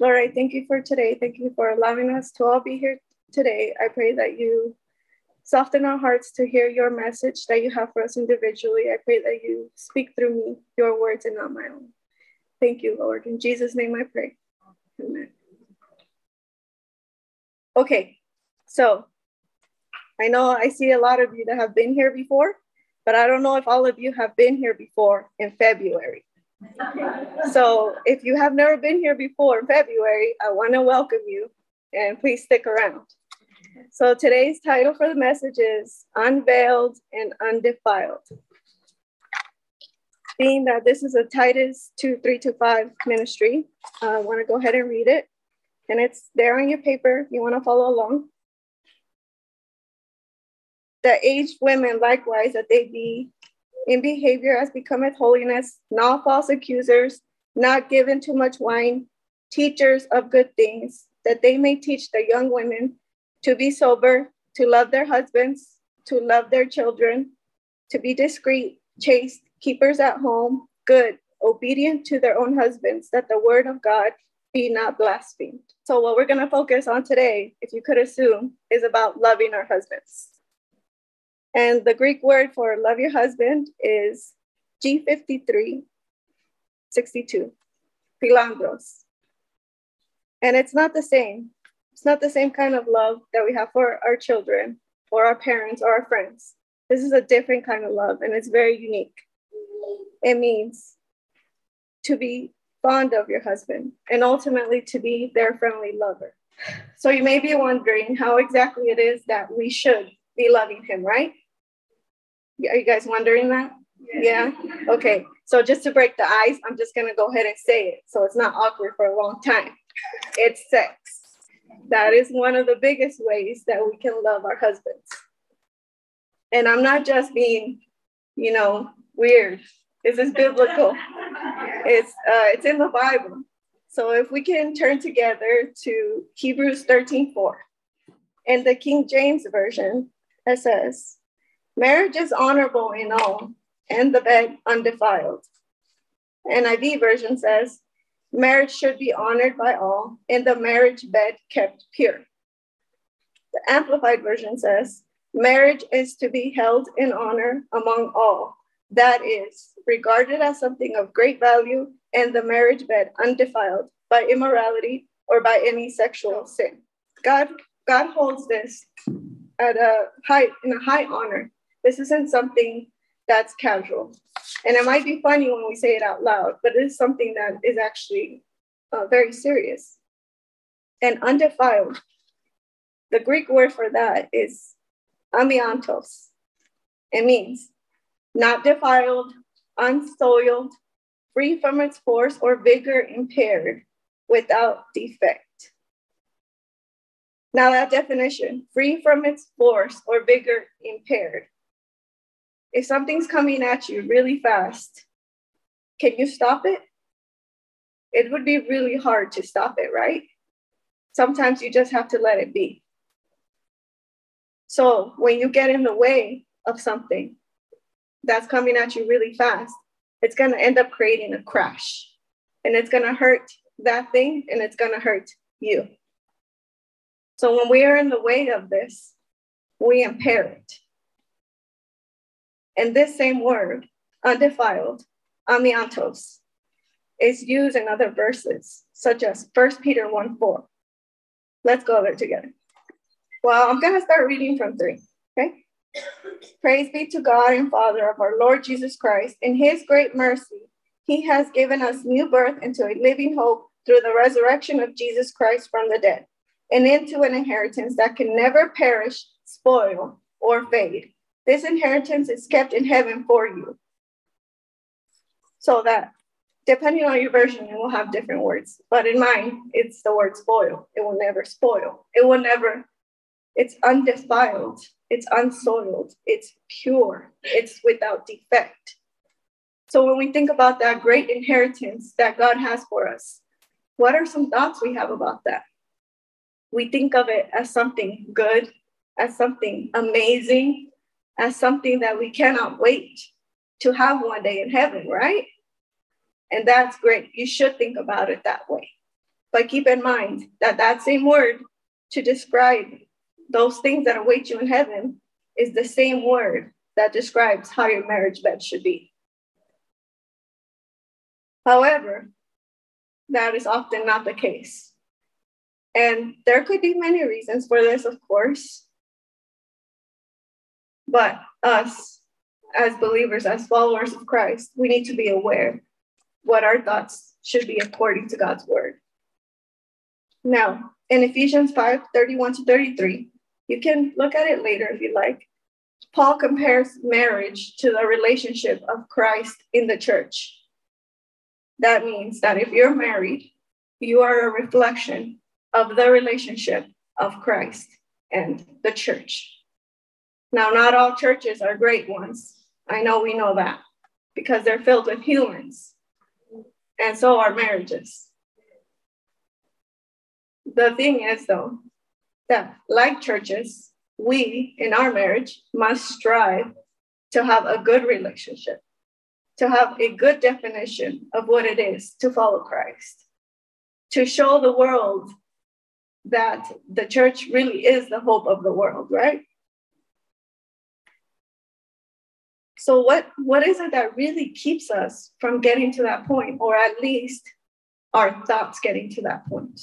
Lord, I thank you for today. Thank you for allowing us to all be here today. I pray that you soften our hearts to hear your message that you have for us individually. I pray that you speak through me, your words, and not my own. Thank you, Lord. In Jesus' name I pray. Amen. Okay, so I know I see a lot of you that have been here before, but I don't know if all of you have been here before in February. So if you have never been here before in February, I want to welcome you and please stick around. So today's title for the message is Unveiled and Undefiled. Being that this is a Titus 2 3 to 5 ministry, I want to go ahead and read it. And it's there on your paper you want to follow along. The aged women likewise, that they be in behavior as becometh holiness, not false accusers, not given too much wine, teachers of good things, that they may teach the young women to be sober, to love their husbands, to love their children, to be discreet, chaste, keepers at home, good, obedient to their own husbands, that the word of God be not blasphemed. So, what we're going to focus on today, if you could assume, is about loving our husbands. And the Greek word for love your husband is G53 62, philandros. And it's not the same. It's not the same kind of love that we have for our children or our parents or our friends. This is a different kind of love and it's very unique. It means to be fond of your husband and ultimately to be their friendly lover. So you may be wondering how exactly it is that we should be loving him, right? Are you guys wondering that? Yeah. yeah. Okay. So just to break the ice, I'm just gonna go ahead and say it so it's not awkward for a long time. It's sex. That is one of the biggest ways that we can love our husbands. And I'm not just being, you know, weird. This is biblical. It's uh, it's in the Bible. So if we can turn together to Hebrews 13, 4. In the King James Version, it says, Marriage is honorable in all, and the bed undefiled. NIV version says, marriage should be honored by all, and the marriage bed kept pure. The Amplified version says, marriage is to be held in honor among all, that is, regarded as something of great value, and the marriage bed undefiled by immorality or by any sexual sin. God, God holds this at a high in a high honor this isn't something that's casual. And it might be funny when we say it out loud, but it is something that is actually uh, very serious and undefiled. The Greek word for that is amiantos. It means not defiled, unsoiled, free from its force or vigor impaired, without defect. Now, that definition free from its force or vigor impaired if something's coming at you really fast, can you stop it? It would be really hard to stop it, right? Sometimes you just have to let it be. So when you get in the way of something that's coming at you really fast, it's going to end up creating a crash and it's going to hurt that thing and it's going to hurt you. So when we are in the way of this, we impair it. And this same word, undefiled, amiantos, is used in other verses, such as 1 Peter 1 4. Let's go there together. Well, I'm going to start reading from 3. Okay. Praise be to God and Father of our Lord Jesus Christ. In his great mercy, he has given us new birth into a living hope through the resurrection of Jesus Christ from the dead, and into an inheritance that can never perish, spoil, or fade this inheritance is kept in heaven for you. So that depending on your version, it will have different words. But in mine, it's the word spoil. It will never spoil. It will never, it's undefiled, it's unsoiled, it's pure, it's without defect. So when we think about that great inheritance that God has for us, what are some thoughts we have about that? We think of it as something good, as something amazing, as something that we cannot wait to have one day in heaven, right? And that's great. You should think about it that way. But keep in mind that that same word to describe those things that await you in heaven is the same word that describes how your marriage bed should be. However, that is often not the case. And there could be many reasons for this, of course. But us, as believers, as followers of Christ, we need to be aware what our thoughts should be according to God's word. Now, in Ephesians 5 31 to 33, you can look at it later if you like. Paul compares marriage to the relationship of Christ in the church. That means that if you're married, you are a reflection of the relationship of Christ and the church. Now, not all churches are great ones. I know we know that because they're filled with humans, and so are marriages. The thing is, though, that like churches, we in our marriage must strive to have a good relationship, to have a good definition of what it is to follow Christ, to show the world that the church really is the hope of the world, right? So what, what is it that really keeps us from getting to that point, or at least our thoughts getting to that point?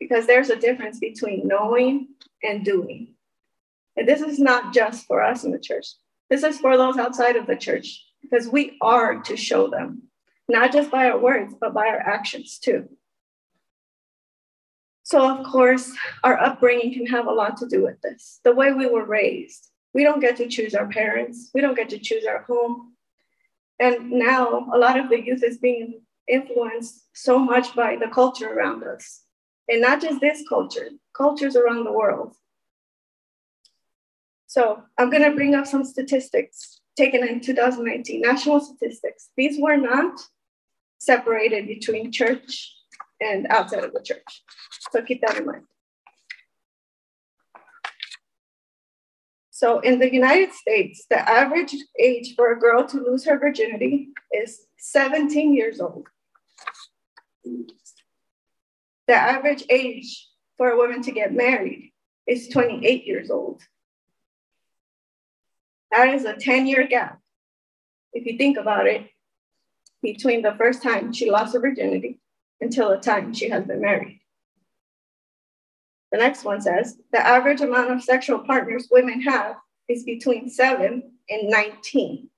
Because there's a difference between knowing and doing. And this is not just for us in the church. This is for those outside of the church, because we are to show them, not just by our words, but by our actions too. So, of course, our upbringing can have a lot to do with this. The way we were raised. We don't get to choose our parents, we don't get to choose our home. And now, a lot of the youth is being influenced so much by the culture around us. And not just this culture, cultures around the world. So, I'm going to bring up some statistics taken in 2019, national statistics. These were not separated between church and outside of the church. So keep that in mind. So in the United States, the average age for a girl to lose her virginity is 17 years old. The average age for a woman to get married is 28 years old. That is a 10 year gap, if you think about it, between the first time she lost her virginity until the time she has been married. The next one says the average amount of sexual partners women have is between 7 and 19,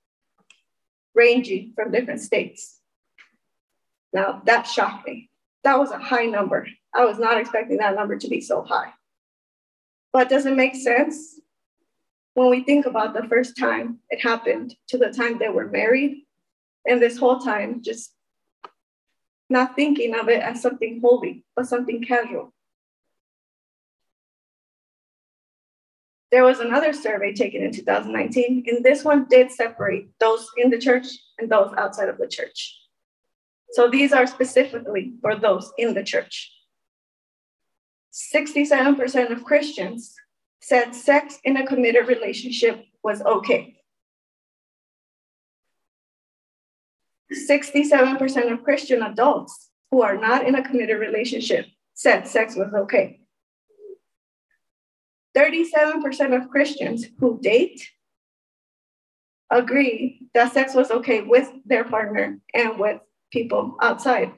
ranging from different states. Now, that shocked me. That was a high number. I was not expecting that number to be so high. But does it make sense when we think about the first time it happened to the time they were married? And this whole time, just not thinking of it as something holy, but something casual. There was another survey taken in 2019, and this one did separate those in the church and those outside of the church. So these are specifically for those in the church. 67% of Christians said sex in a committed relationship was okay. 67% of Christian adults who are not in a committed relationship said sex was okay. 37% of Christians who date agree that sex was okay with their partner and with people outside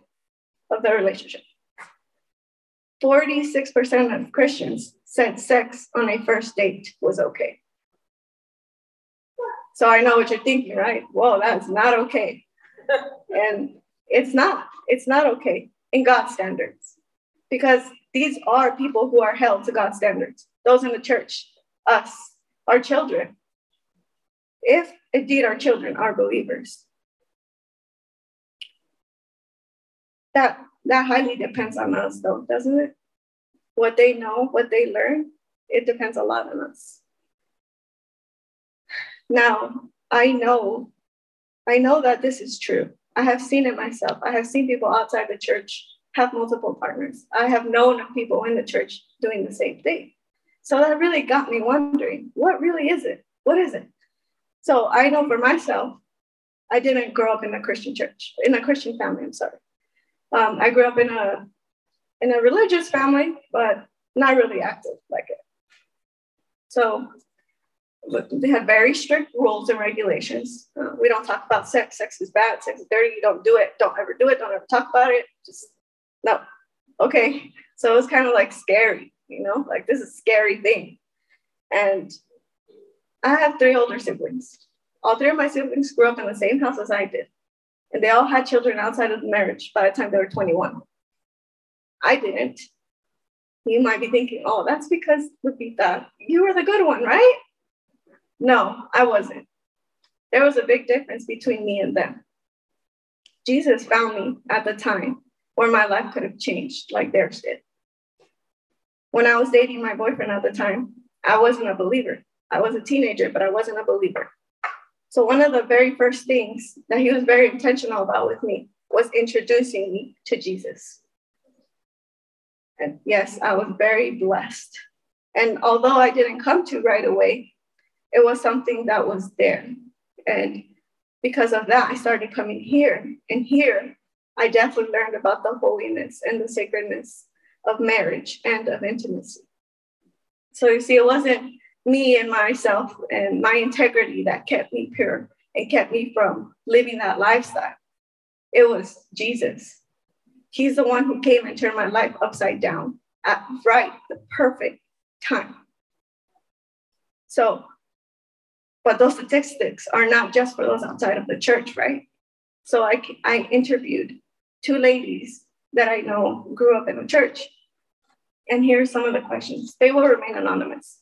of the relationship. 46% of Christians said sex on a first date was okay. So I know what you're thinking, right? Whoa, that's not okay. And it's not, it's not okay in God's standards because these are people who are held to God's standards those in the church, us, our children, if indeed our children are believers. That that highly depends on us though, doesn't it? What they know, what they learn, it depends a lot on us. Now, I know, I know that this is true. I have seen it myself. I have seen people outside the church have multiple partners. I have known people in the church doing the same thing. So that really got me wondering what really is it? What is it? So I know for myself, I didn't grow up in a Christian church, in a Christian family, I'm sorry. Um, I grew up in a in a religious family, but not really active like it. So they had very strict rules and regulations. Uh, we don't talk about sex. Sex is bad. Sex is dirty. You don't do it. Don't ever do it. Don't ever talk about it. Just no. Okay. So it was kind of like scary, you know, like this is a scary thing. And I have three older siblings. All three of my siblings grew up in the same house as I did. And they all had children outside of the marriage by the time they were 21. I didn't. You might be thinking, oh, that's because Lupita, you were the good one, right? No, I wasn't. There was a big difference between me and them. Jesus found me at the time where my life could have changed like theirs did. When I was dating my boyfriend at the time, I wasn't a believer. I was a teenager, but I wasn't a believer. So, one of the very first things that he was very intentional about with me was introducing me to Jesus. And yes, I was very blessed. And although I didn't come to right away, it was something that was there. And because of that, I started coming here. And here, I definitely learned about the holiness and the sacredness of marriage and of intimacy. So you see, it wasn't me and myself and my integrity that kept me pure and kept me from living that lifestyle. It was Jesus. He's the one who came and turned my life upside down at right the perfect time. So but those statistics are not just for those outside of the church, right? So I, I interviewed two ladies that I know grew up in the church. And here are some of the questions. They will remain anonymous.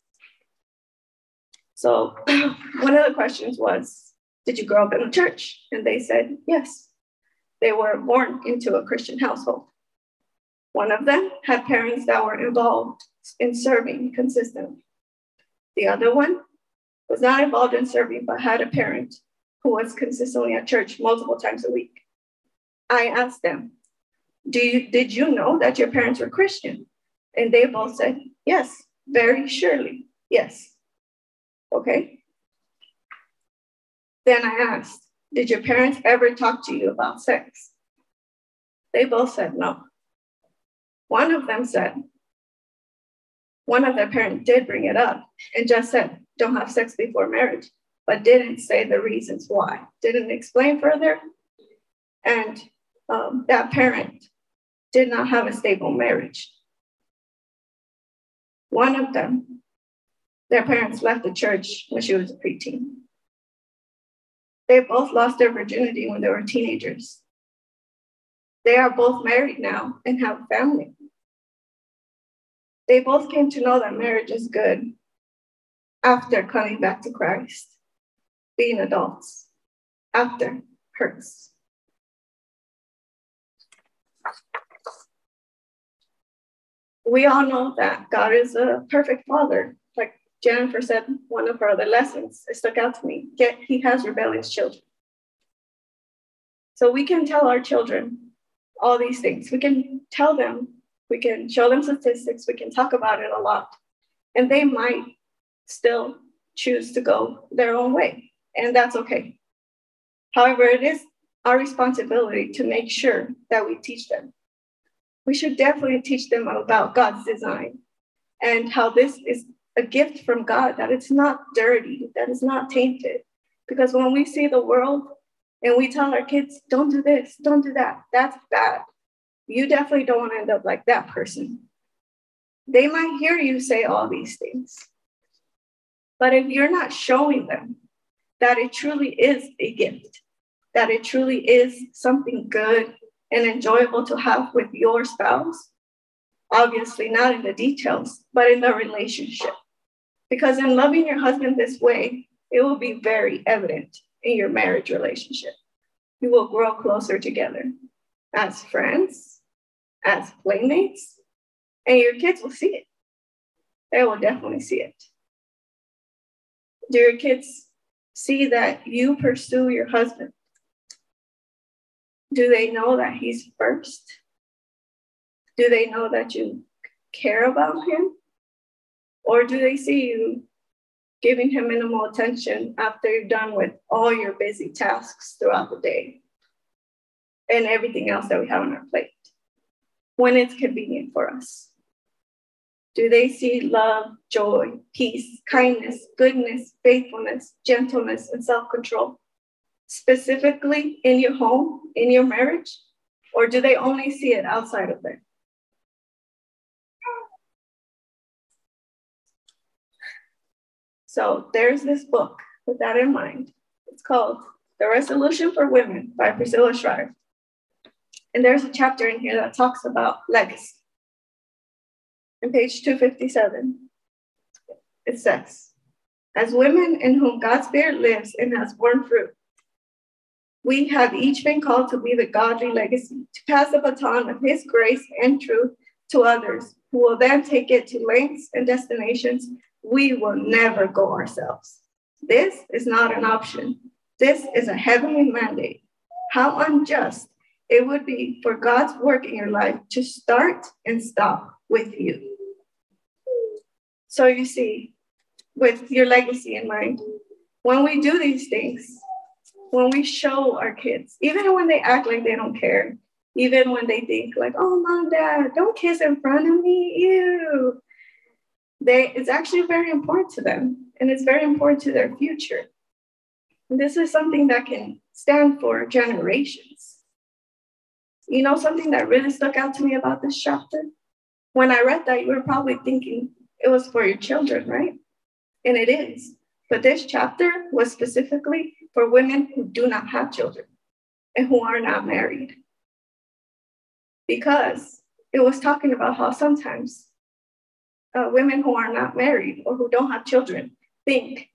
So one of the questions was, did you grow up in the church? And they said, yes. They were born into a Christian household. One of them had parents that were involved in serving consistently. The other one was not involved in serving, but had a parent who was consistently at church multiple times a week. I asked them, Do you, Did you know that your parents were Christian? And they both said, Yes, very surely, yes. Okay. Then I asked, Did your parents ever talk to you about sex? They both said no. One of them said, one of their parents did bring it up and just said, don't have sex before marriage, but didn't say the reasons why, didn't explain further. And um, that parent did not have a stable marriage. One of them, their parents left the church when she was a preteen. They both lost their virginity when they were teenagers. They are both married now and have a family. They both came to know that marriage is good after coming back to Christ, being adults, after hurts. We all know that God is a perfect father. Like Jennifer said, one of her other lessons, it stuck out to me. Yet he has rebellious children. So we can tell our children all these things. We can tell them, we can show them statistics, we can talk about it a lot. And they might still choose to go their own way, and that's okay. However, it is our responsibility to make sure that we teach them. We should definitely teach them about God's design and how this is a gift from God, that it's not dirty, that it's not tainted. Because when we see the world and we tell our kids, don't do this, don't do that, that's bad. You definitely don't want to end up like that person. They might hear you say all these things, but if you're not showing them that it truly is a gift, that it truly is something good and enjoyable to have with your spouse, obviously not in the details, but in the relationship. Because in loving your husband this way, it will be very evident in your marriage relationship. You will grow closer together as friends, as playmates, and your kids will see it. They will definitely see it. Do your kids see that you pursue your husband? Do they know that he's first? Do they know that you care about him? Or do they see you giving him minimal attention after you're done with all your busy tasks throughout the day and everything else that we have on our plate? when it's convenient for us? Do they see love, joy, peace, kindness, goodness, faithfulness, gentleness, and self control? Specifically in your home, in your marriage? Or do they only see it outside of there? So there's this book with that in mind. It's called The Resolution for Women by Priscilla Shirer. And there's a chapter in here that talks about legacy. In page 257, it says, As women in whom God's Spirit lives and has borne fruit, we have each been called to leave a godly legacy, to pass the baton of His grace and truth to others, who will then take it to lengths and destinations we will never go ourselves. This is not an option. This is a heavenly mandate. How unjust it would be for God's work in your life to start and stop with you. So you see, with your legacy in mind, when we do these things, when we show our kids, even when they act like they don't care, even when they think like, oh, mom, dad, don't kiss in front of me, ew. They, it's actually very important to them and it's very important to their future. And this is something that can stand for generations. You know, something that really stuck out to me about this chapter? When I read that, you were probably thinking it was for your children, right? And it is. But this chapter was specifically for women who do not have children and who are not married. Because it was talking about how sometimes uh, women who are not married or who don't have children think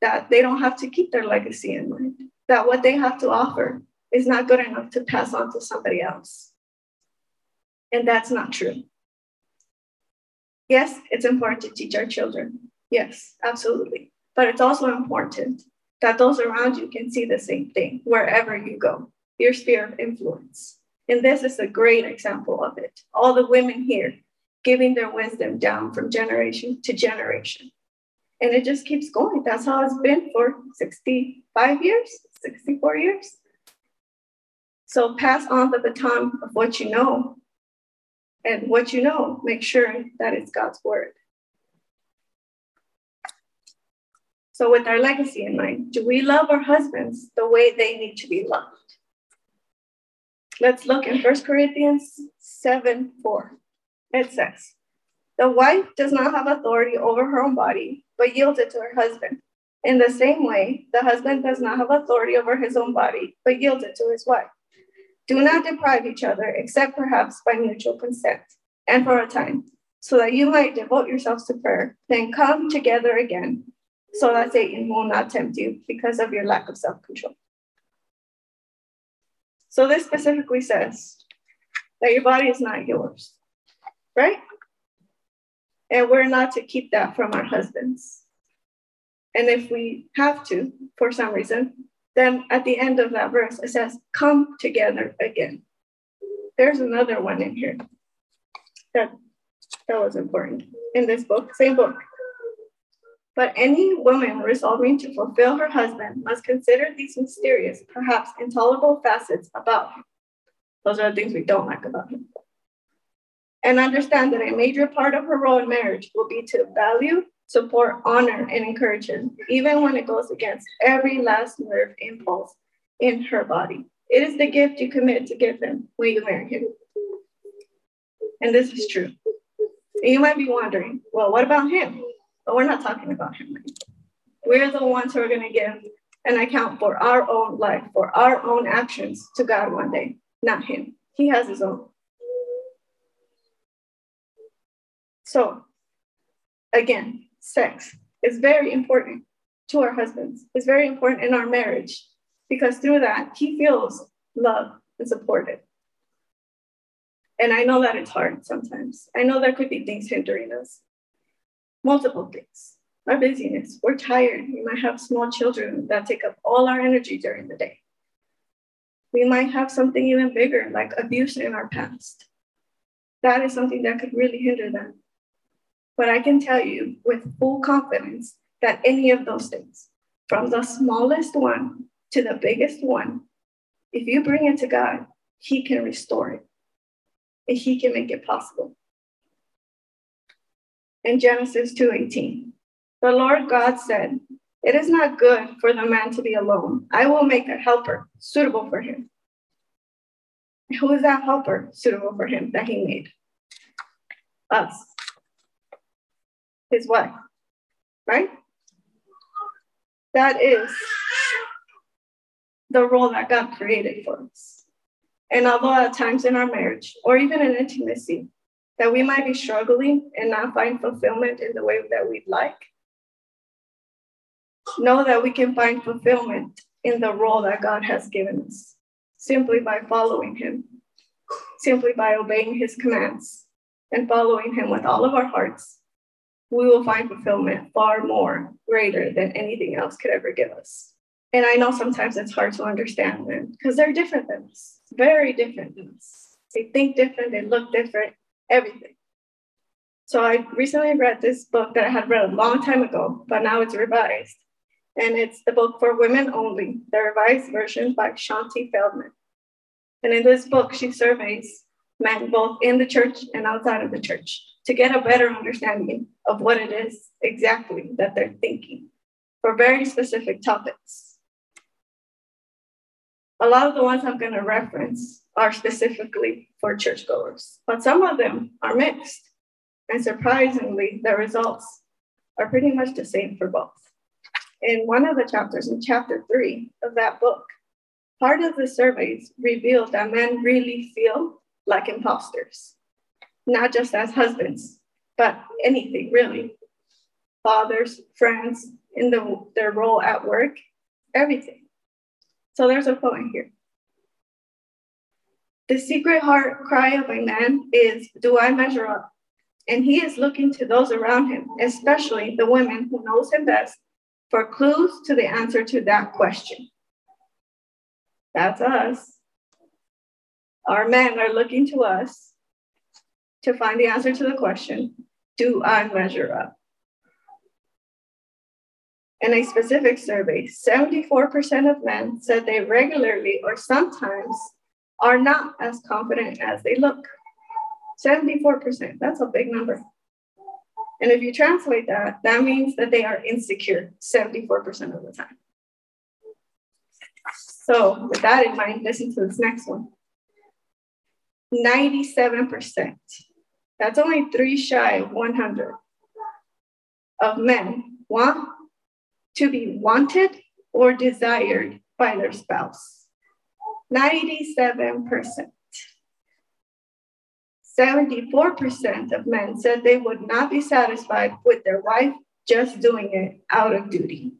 that they don't have to keep their legacy in mind, that what they have to offer is not good enough to pass on to somebody else. And that's not true. Yes, it's important to teach our children. Yes, absolutely. But it's also important that those around you can see the same thing wherever you go, your sphere of influence. And this is a great example of it. All the women here giving their wisdom down from generation to generation. And it just keeps going. That's how it's been for 65 years, 64 years. So pass on the baton of what you know. And what you know, make sure that it's God's word. So, with our legacy in mind, do we love our husbands the way they need to be loved? Let's look in 1 Corinthians 7 4. It says, The wife does not have authority over her own body, but yields it to her husband. In the same way, the husband does not have authority over his own body, but yields it to his wife. Do not deprive each other, except perhaps by mutual consent, and for a time, so that you might devote yourselves to prayer, then come together again, so that Satan will not tempt you because of your lack of self control. So, this specifically says that your body is not yours right? And we're not to keep that from our husbands. And if we have to, for some reason, then at the end of that verse, it says, come together again. There's another one in here that, that was important in this book, same book. But any woman resolving to fulfill her husband must consider these mysterious, perhaps intolerable facets about him. Those are the things we don't like about him and understand that a major part of her role in marriage will be to value, support, honor, and encourage him, even when it goes against every last nerve impulse in her body. It is the gift you commit to give him when you marry him. And this is true. And you might be wondering, well, what about him? But we're not talking about him. We're the ones who are going to give an account for our own life, for our own actions to God one day, not him. He has his own. So, again, sex is very important to our husbands. It's very important in our marriage because through that, he feels loved and supported. And I know that it's hard sometimes. I know there could be things hindering us, multiple things. Our busyness, we're tired. We might have small children that take up all our energy during the day. We might have something even bigger, like abuse in our past. That is something that could really hinder them. But I can tell you with full confidence that any of those things, from the smallest one to the biggest one, if you bring it to God, He can restore it. and he can make it possible. In Genesis 2:18, the Lord God said, It is not good for the man to be alone. I will make a helper suitable for him. Who is that helper suitable for him that he made? Us. His what? right? That is the role that God created for us. And although at times in our marriage or even in intimacy, that we might be struggling and not find fulfillment in the way that we'd like, know that we can find fulfillment in the role that God has given us simply by following Him, simply by obeying His commands and following Him with all of our hearts. We will find fulfillment far more greater than anything else could ever give us. And I know sometimes it's hard to understand them because they're different than us, very different than us. They think different, they look different, everything. So I recently read this book that I had read a long time ago, but now it's revised. And it's the book for women only, the revised version by Shaunti Feldhahn. And in this book, she surveys men both in the church and outside of the church to get a better understanding of what it is exactly that they're thinking for very specific topics a lot of the ones I'm going to reference are specifically for churchgoers, but some of them are mixed. And surprisingly, the results are pretty much the same for both. In one of the chapters, in chapter three of that book, part of the surveys revealed that men really feel like imposters, not just as husbands, but anything really. Fathers, friends, in the, their role at work, everything. So there's a quote in here. The secret heart cry of a man is, Do I measure up? And he is looking to those around him, especially the women who knows him best, for clues to the answer to that question. That's us. Our men are looking to us to find the answer to the question Do I measure up? In a specific survey, 74% of men said they regularly or sometimes are not as confident as they look. 74%, that's a big number. And if you translate that, that means that they are insecure 74% of the time. So, with that in mind, listen to this next one 97%. That's only three shy of 100 of men want to be wanted or desired by their spouse. 97%. 74% of men said they would not be satisfied with their wife just doing it out of duty.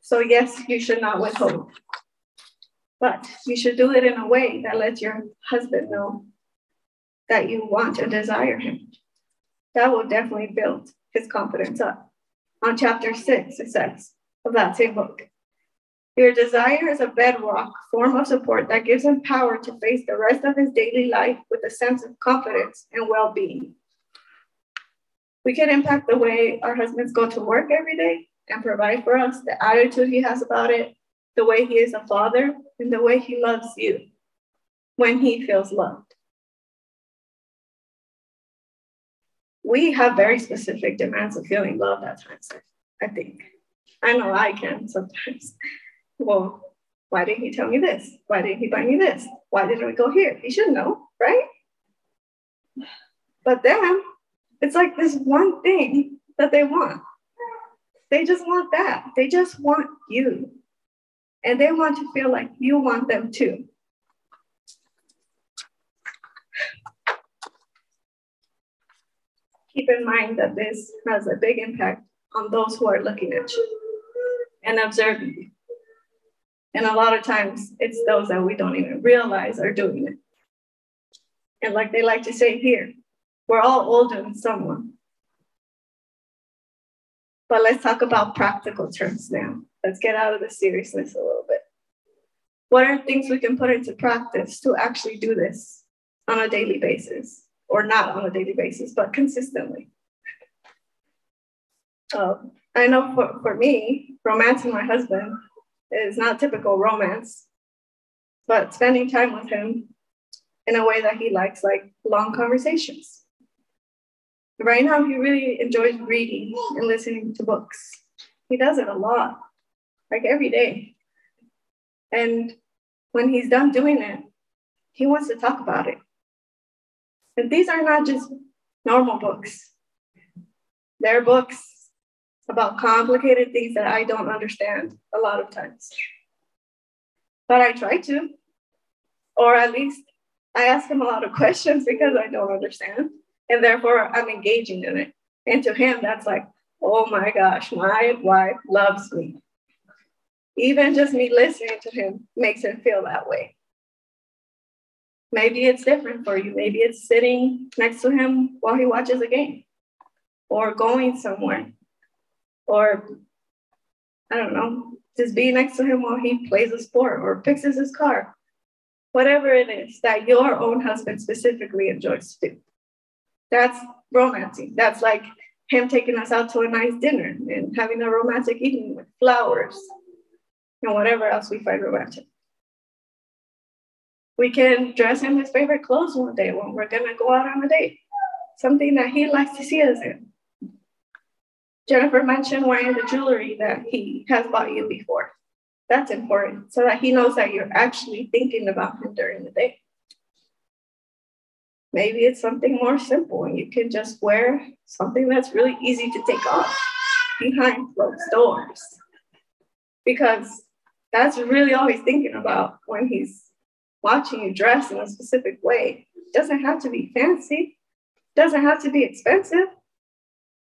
So, yes, you should not withhold, but you should do it in a way that lets your husband know that you want and desire him. That will definitely build his confidence up. On chapter six, it says of that same book. Your desire is a bedrock form of support that gives him power to face the rest of his daily life with a sense of confidence and well being. We can impact the way our husbands go to work every day and provide for us, the attitude he has about it, the way he is a father, and the way he loves you when he feels loved. we have very specific demands of feeling loved at times, I think. I know I can sometimes. Well, why didn't he tell me this? Why didn't he buy me this? Why didn't we go here? He should know, right? But then it's like this one thing that they want. They just want that. They just want you. And they want to feel like you want them to. keep in mind that this has a big impact on those who are looking at you and observing you. And a lot of times it's those that we don't even realize are doing it. And like they like to say here, we're all older than someone. But let's talk about practical terms now. Let's get out of the seriousness a little bit. What are things we can put into practice to actually do this on a daily basis? or not on a daily basis, but consistently. Uh, I know for, for me, romancing my husband is not typical romance. but spending time with him in a way that he likes, like long conversations. Right now, he really enjoys reading and listening to books. He does it a lot, like every day. And when he's done doing it, he wants to talk about it. And these are not just normal books, they're books about complicated things that I don't understand a lot of times. But I try to, or at least I ask him a lot of questions because I don't understand. And therefore, I'm engaging in it. And to him, that's like, oh my gosh, my wife loves me. Even just me listening to him makes him feel that way. Maybe it's different for you. Maybe it's sitting next to him while he watches a game or going somewhere or I don't know, just be next to him while he plays a sport or fixes his car. Whatever it is that your own husband specifically enjoys to do. That's romancing. That's like him taking us out to a nice dinner and having a romantic evening with flowers and whatever else we find romantic. We can dress in his favorite clothes one day when we're gonna go out on a date, something that he likes to see us in. Jennifer mentioned wearing the jewelry that he has bought you before. That's important so that he knows that you're actually thinking about him during the day. Maybe it's something more simple and you can just wear something that's really easy to take off behind closed doors. Because that's really all he's thinking about when he's watching you dress in a specific way. It doesn't have to be fancy, it doesn't have to be expensive.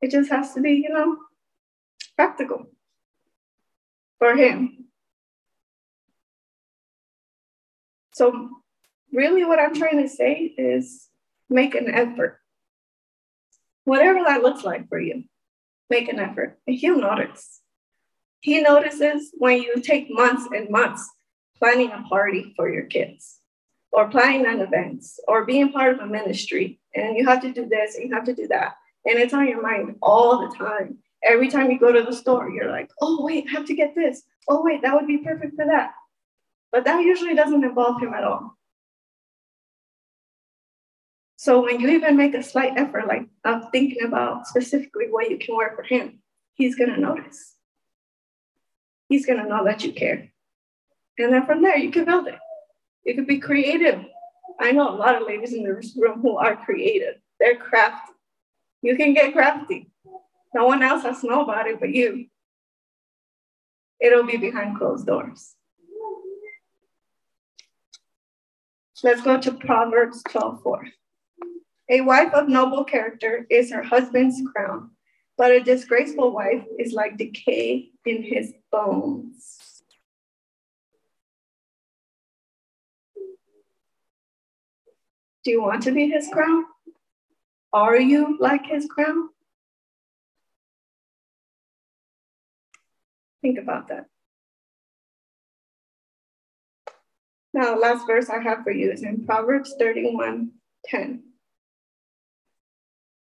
It just has to be, you know, practical for him. So, really, what I'm trying to say is make an effort. Whatever that looks like for you, make an effort, and he'll notice. He notices when you take months and months planning a party for your kids, or planning an event, or being part of a ministry, and you have to do this and you have to do that and it's on your mind all the time. Every time you go to the store, you're like, oh, wait, I have to get this. Oh, wait, that would be perfect for that. But that usually doesn't involve him at all. So when you even make a slight effort, like of thinking about specifically what you can wear for him, he's gonna notice. He's gonna know that you care. And then from there, you can build it. You could be creative. I know a lot of ladies in this room who are creative. They're crafty. You can get crafty. No one else has to know about it but you. It'll be behind closed doors. Let's go to Proverbs 12 4. A wife of noble character is her husband's crown, but a disgraceful wife is like decay in his bones. Do you want to be his crown? Are you like his crown? Think about that. Now, last verse I have for you is in Proverbs 31 10.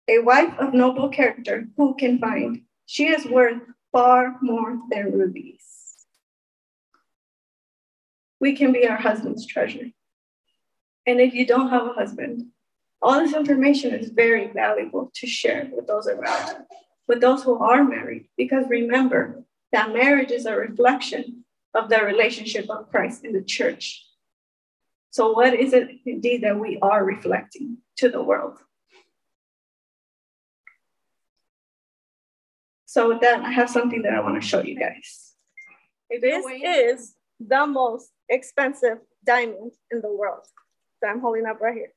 A wife of noble character, who can find? She is worth far more than rubies. We can be our husband's treasure. And if you don't have a husband, all this information is very valuable to share with those around you, with those who are married, because remember that marriage is a reflection of the relationship of Christ in the church. So, what is it indeed that we are reflecting to the world? So, with that, I have something that I want to show you guys. This is the most expensive diamond in the world that I'm holding up right here.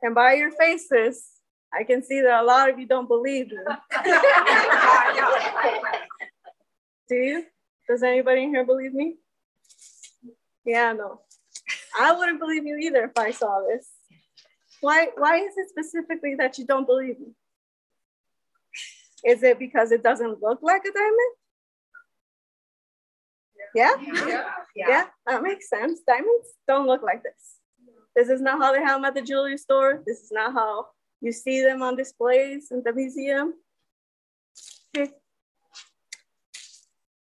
And by your faces, I can see that a lot of you don't believe me. Do you? Does anybody in here believe me? Yeah, no. I wouldn't believe you either if I saw this. Why, why is it specifically that you don't believe me? Is it because it doesn't look like a diamond? Yeah? Yeah, yeah. yeah that makes sense. Diamonds don't look like this. This is not how they have them at the jewelry store. This is not how you see them on displays in the museum. Okay.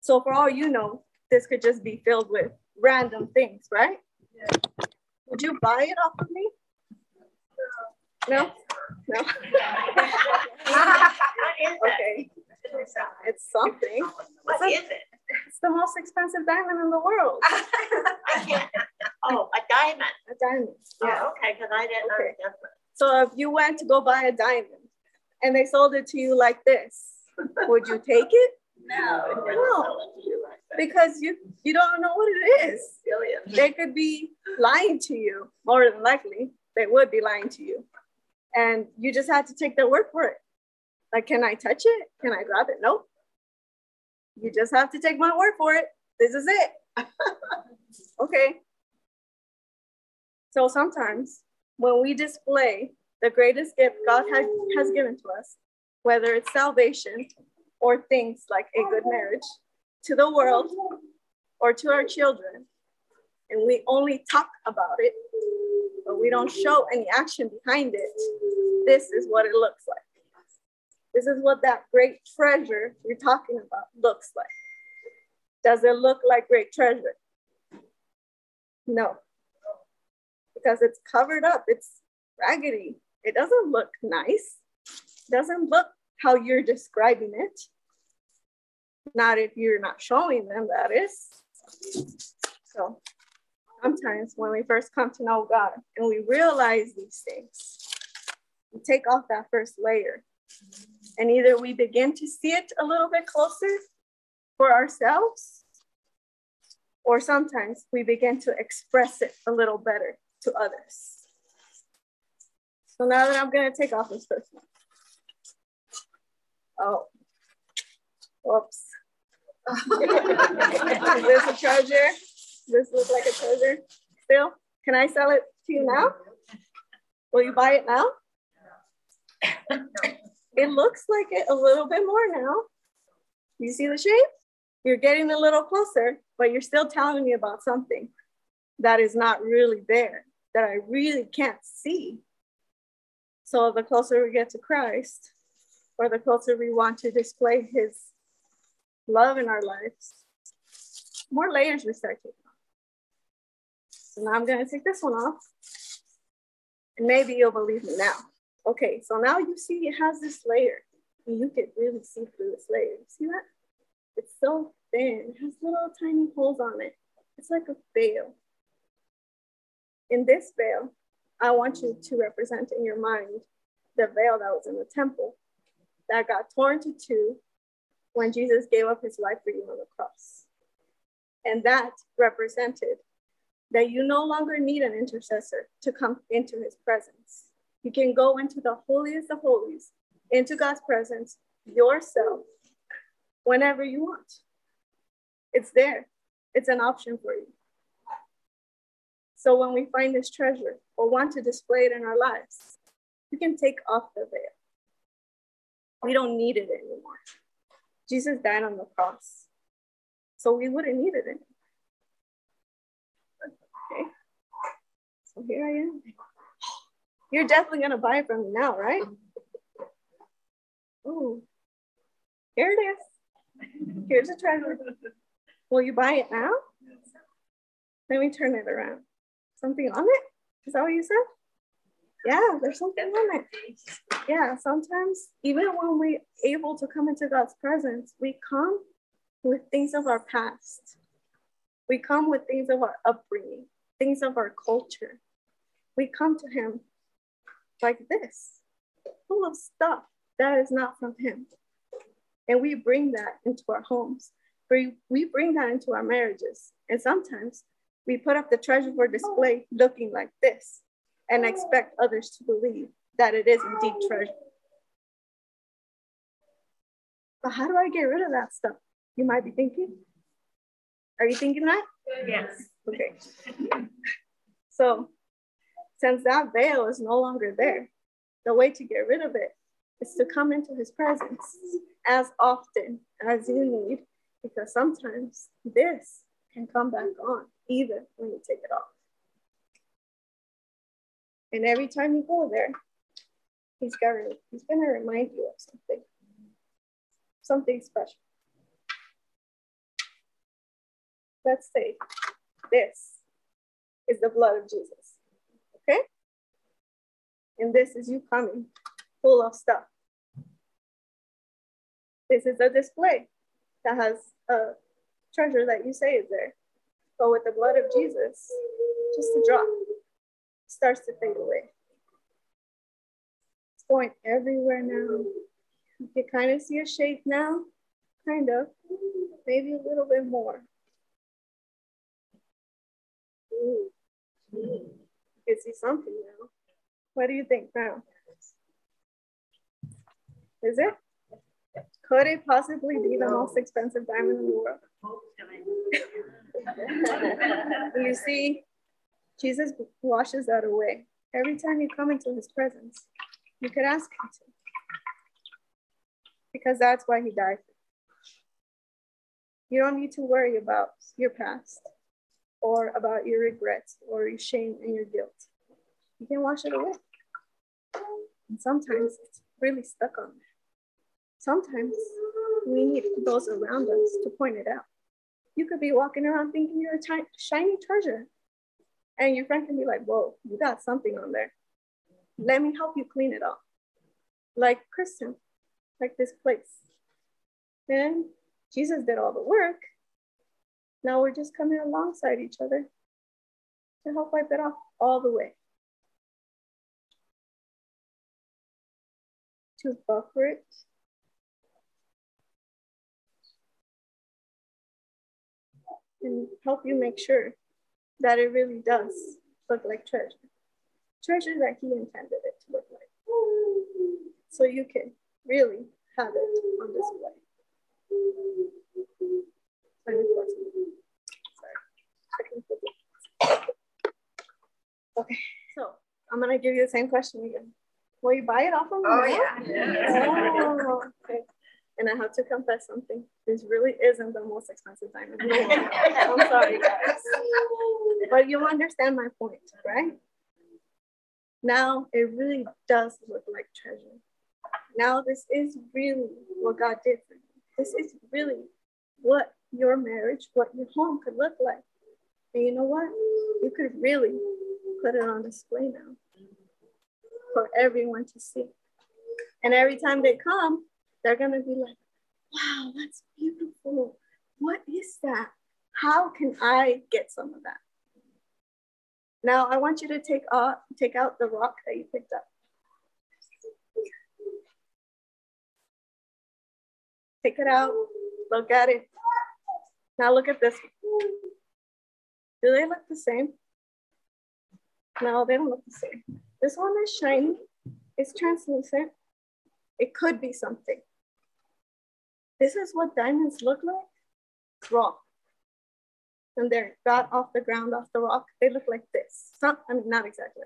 So for all you know, this could just be filled with random things, right? Yeah. Would you buy it off of me? No? No? okay. It's something. What it's is it? It's the most expensive diamond in the world. I can't. oh, a diamond. A diamond. Oh, yeah. Oh, okay, because I didn't okay. understand. So if you went to go buy a diamond and they sold it to you like this, would you take it? No. No. Because you you don't know what it is. They could be lying to you, more than likely. They would be lying to you. And you just have to take their word for it. Like, can I touch it? Can I grab it? Nope. You just have to take my word for it. This is it. okay. So sometimes when we display the greatest gift God has, has given to us, whether it's salvation or things like a good marriage, to the world or to our children, and we only talk about it, but we don't show any action behind it, this is what it looks like. This is what that great treasure you're talking about looks like. Does it look like great treasure? No, because it's covered up, it's raggedy. It doesn't look nice. It doesn't look how you're describing it. Not if you're not showing them, that is. So sometimes when we first come to know God and we realize these things, we take off that first layer and either we begin to see it a little bit closer for ourselves, or sometimes we begin to express it a little better to others. So now that I'm gonna take off this first one. Oh, whoops. Is this a treasure? Does this look like a treasure still? Can I sell it to you now? Will you buy it now? It looks like it a little bit more now. You see the shape? You're getting a little closer, but you're still telling me about something that is not really there, that I really can't see. So the closer we get to Christ, or the closer we want to display his love in our lives, more layers we start taking. So now I'm gonna take this one off, and maybe you'll believe me now. Okay, so now you see it has this layer. You can really see through this layer. See that? It's so thin. It has little tiny holes on it. It's like a veil. In this veil, I want you to represent in your mind the veil that was in the temple that got torn to two when Jesus gave up his life for you on the cross. And that represented that you no longer need an intercessor to come into his presence. You can go into the holiest of holies, into God's presence yourself whenever you want. It's there, it's an option for you. So when we find this treasure or want to display it in our lives, we can take off the veil. We don't need it anymore. Jesus died on the cross, so we wouldn't need it anymore. Okay, so here I am. You're definitely gonna buy it from me now, right? Oh, here it is. Here's a treasure. Will you buy it now? Let me turn it around. Something on it? Is that what you said? Yeah, there's something on it. Yeah, sometimes even when we're able to come into God's presence, we come with things of our past. We come with things of our upbringing, things of our culture. We come to Him like this, full of stuff that is not from Him. And we bring that into our homes. We, we bring that into our marriages. And sometimes we put up the treasure for display looking like this and expect others to believe that it is indeed treasure. But how do I get rid of that stuff? You might be thinking. Are you thinking that? Yes. Okay. So since that veil is no longer there, the way to get rid of it is to come into his presence as often as you need, because sometimes this can come back on even when you take it off. And every time you go there, he's gonna he's gonna remind you of something, something special. Let's say This is the blood of Jesus. Okay? And this is you coming full of stuff. This is a display that has a treasure that you say is there. But with the blood of Jesus, just a drop starts to fade away. It's going everywhere now. You can kind of see a shape now, kind of, maybe a little bit more. Ooh. Can see something now. What do you think now? Is it? Could it possibly be the most expensive diamond in the world? you see, Jesus washes that away. Every time you come into his presence, you could ask him to. Because that's why he died. You don't need to worry about your past or about your regrets or your shame and your guilt. You can wash it away. And sometimes it's really stuck on there. Sometimes we need those around us to point it out. You could be walking around thinking you're a shiny treasure, and your friend can be like, Whoa, you got something on there. Let me help you clean it up. Like Kristen, like this place. And Jesus did all the work. Now we're just coming alongside each other to help wipe it off all the way. To buffer it. And help you make sure that it really does look like treasure. Treasure that he intended it to look like. So you can really have it on display. Okay, so I'm gonna give you the same question again. Will you buy it off of me? Oh yeah. Oh, okay. And I have to confess something. This really isn't the most expensive diamond. I'm sorry, guys. But you understand my point, right? Now it really does look like treasure. Now this is really what God did for you. This is really what your marriage, what your home could look like. And you know what? You could really put it on display now for everyone to see. And every time they come, they're to be like, wow, that's beautiful. What is that? How can I get some of that? Now I want you to take, uh, take out the rock that you picked up. Take it out, look at it. Now look at this one. Do they look the same? No, they don't look the same. This one is shiny, it's translucent. It could be something. This is what diamonds look like, raw. When they're got off the ground, off the rock, they look like this. Some, I mean, not exactly,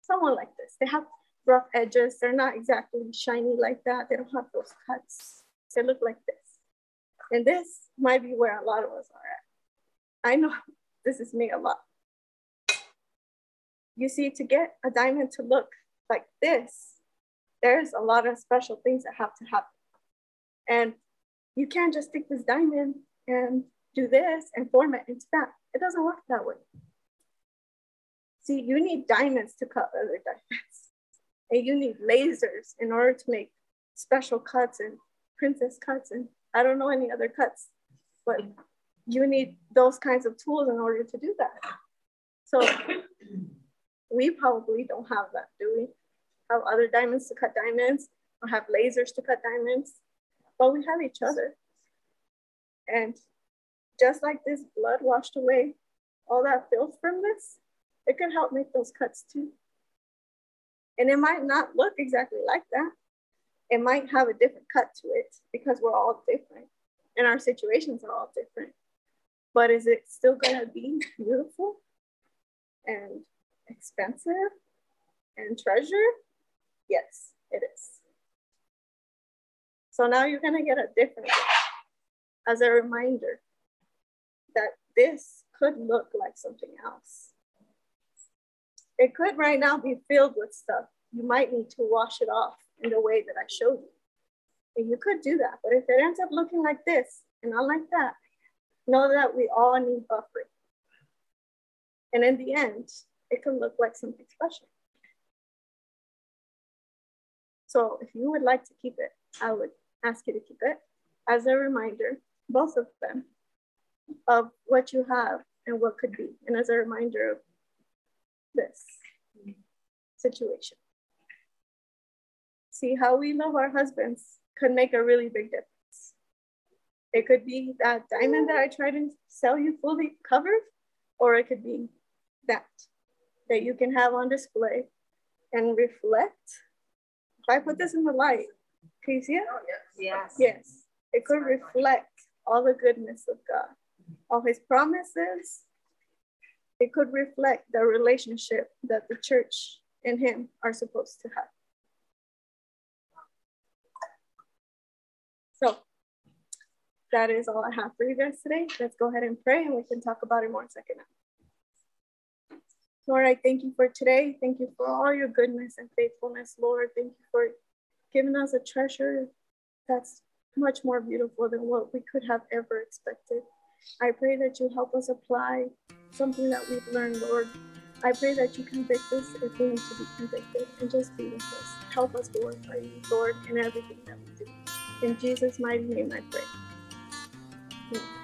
someone like this. They have rough edges. They're not exactly shiny like that. They don't have those cuts. They look like this. And this might be where a lot of us are at. I know this is me a lot. You see, to get a diamond to look like this, there's a lot of special things that have to happen. And you can't just take this diamond and do this and form it into that. It doesn't work that way. See, you need diamonds to cut other diamonds. And you need lasers in order to make special cuts and princess cuts. And I don't know any other cuts, but you need those kinds of tools in order to do that. So we probably don't have that, do we? Have other diamonds to cut diamonds or have lasers to cut diamonds, but we have each other. And just like this blood washed away all that filth from this, it can help make those cuts too. And it might not look exactly like that. It might have a different cut to it because we're all different and our situations are all different. But is it still gonna be beautiful and expensive and treasure? Yes, it is. So now you're gonna get a different as a reminder that this could look like something else. It could right now be filled with stuff. You might need to wash it off in the way that I showed you. And you could do that, but if it ends up looking like this and not like that, know that we all need buffering. And in the end, it can look like something special. So if you would like to keep it, I would ask you to keep it as a reminder, both of them, of what you have and what could be, and as a reminder of this situation. See, how we love our husbands could make a really big difference. It could be that diamond that I tried to sell you fully covered, or it could be that that you can have on display and reflect. If I put this in the light, can you see it? Yes. Yes. It could reflect all the goodness of God, all his promises. It could reflect the relationship that the church and him are supposed to have. So that is all I have for you guys today. Let's go ahead and pray and we can talk about it more in a second. Lord, I thank you for today. Thank you for all your goodness and faithfulness, Lord. Thank you for giving us a treasure that's much more beautiful than what we could have ever expected. I pray that you help us apply something that we've learned, Lord. I pray that you convict us if we need to be convicted and just be with us. Help us glorify you, Lord, in everything that we do. In Jesus' mighty name I pray. Amen.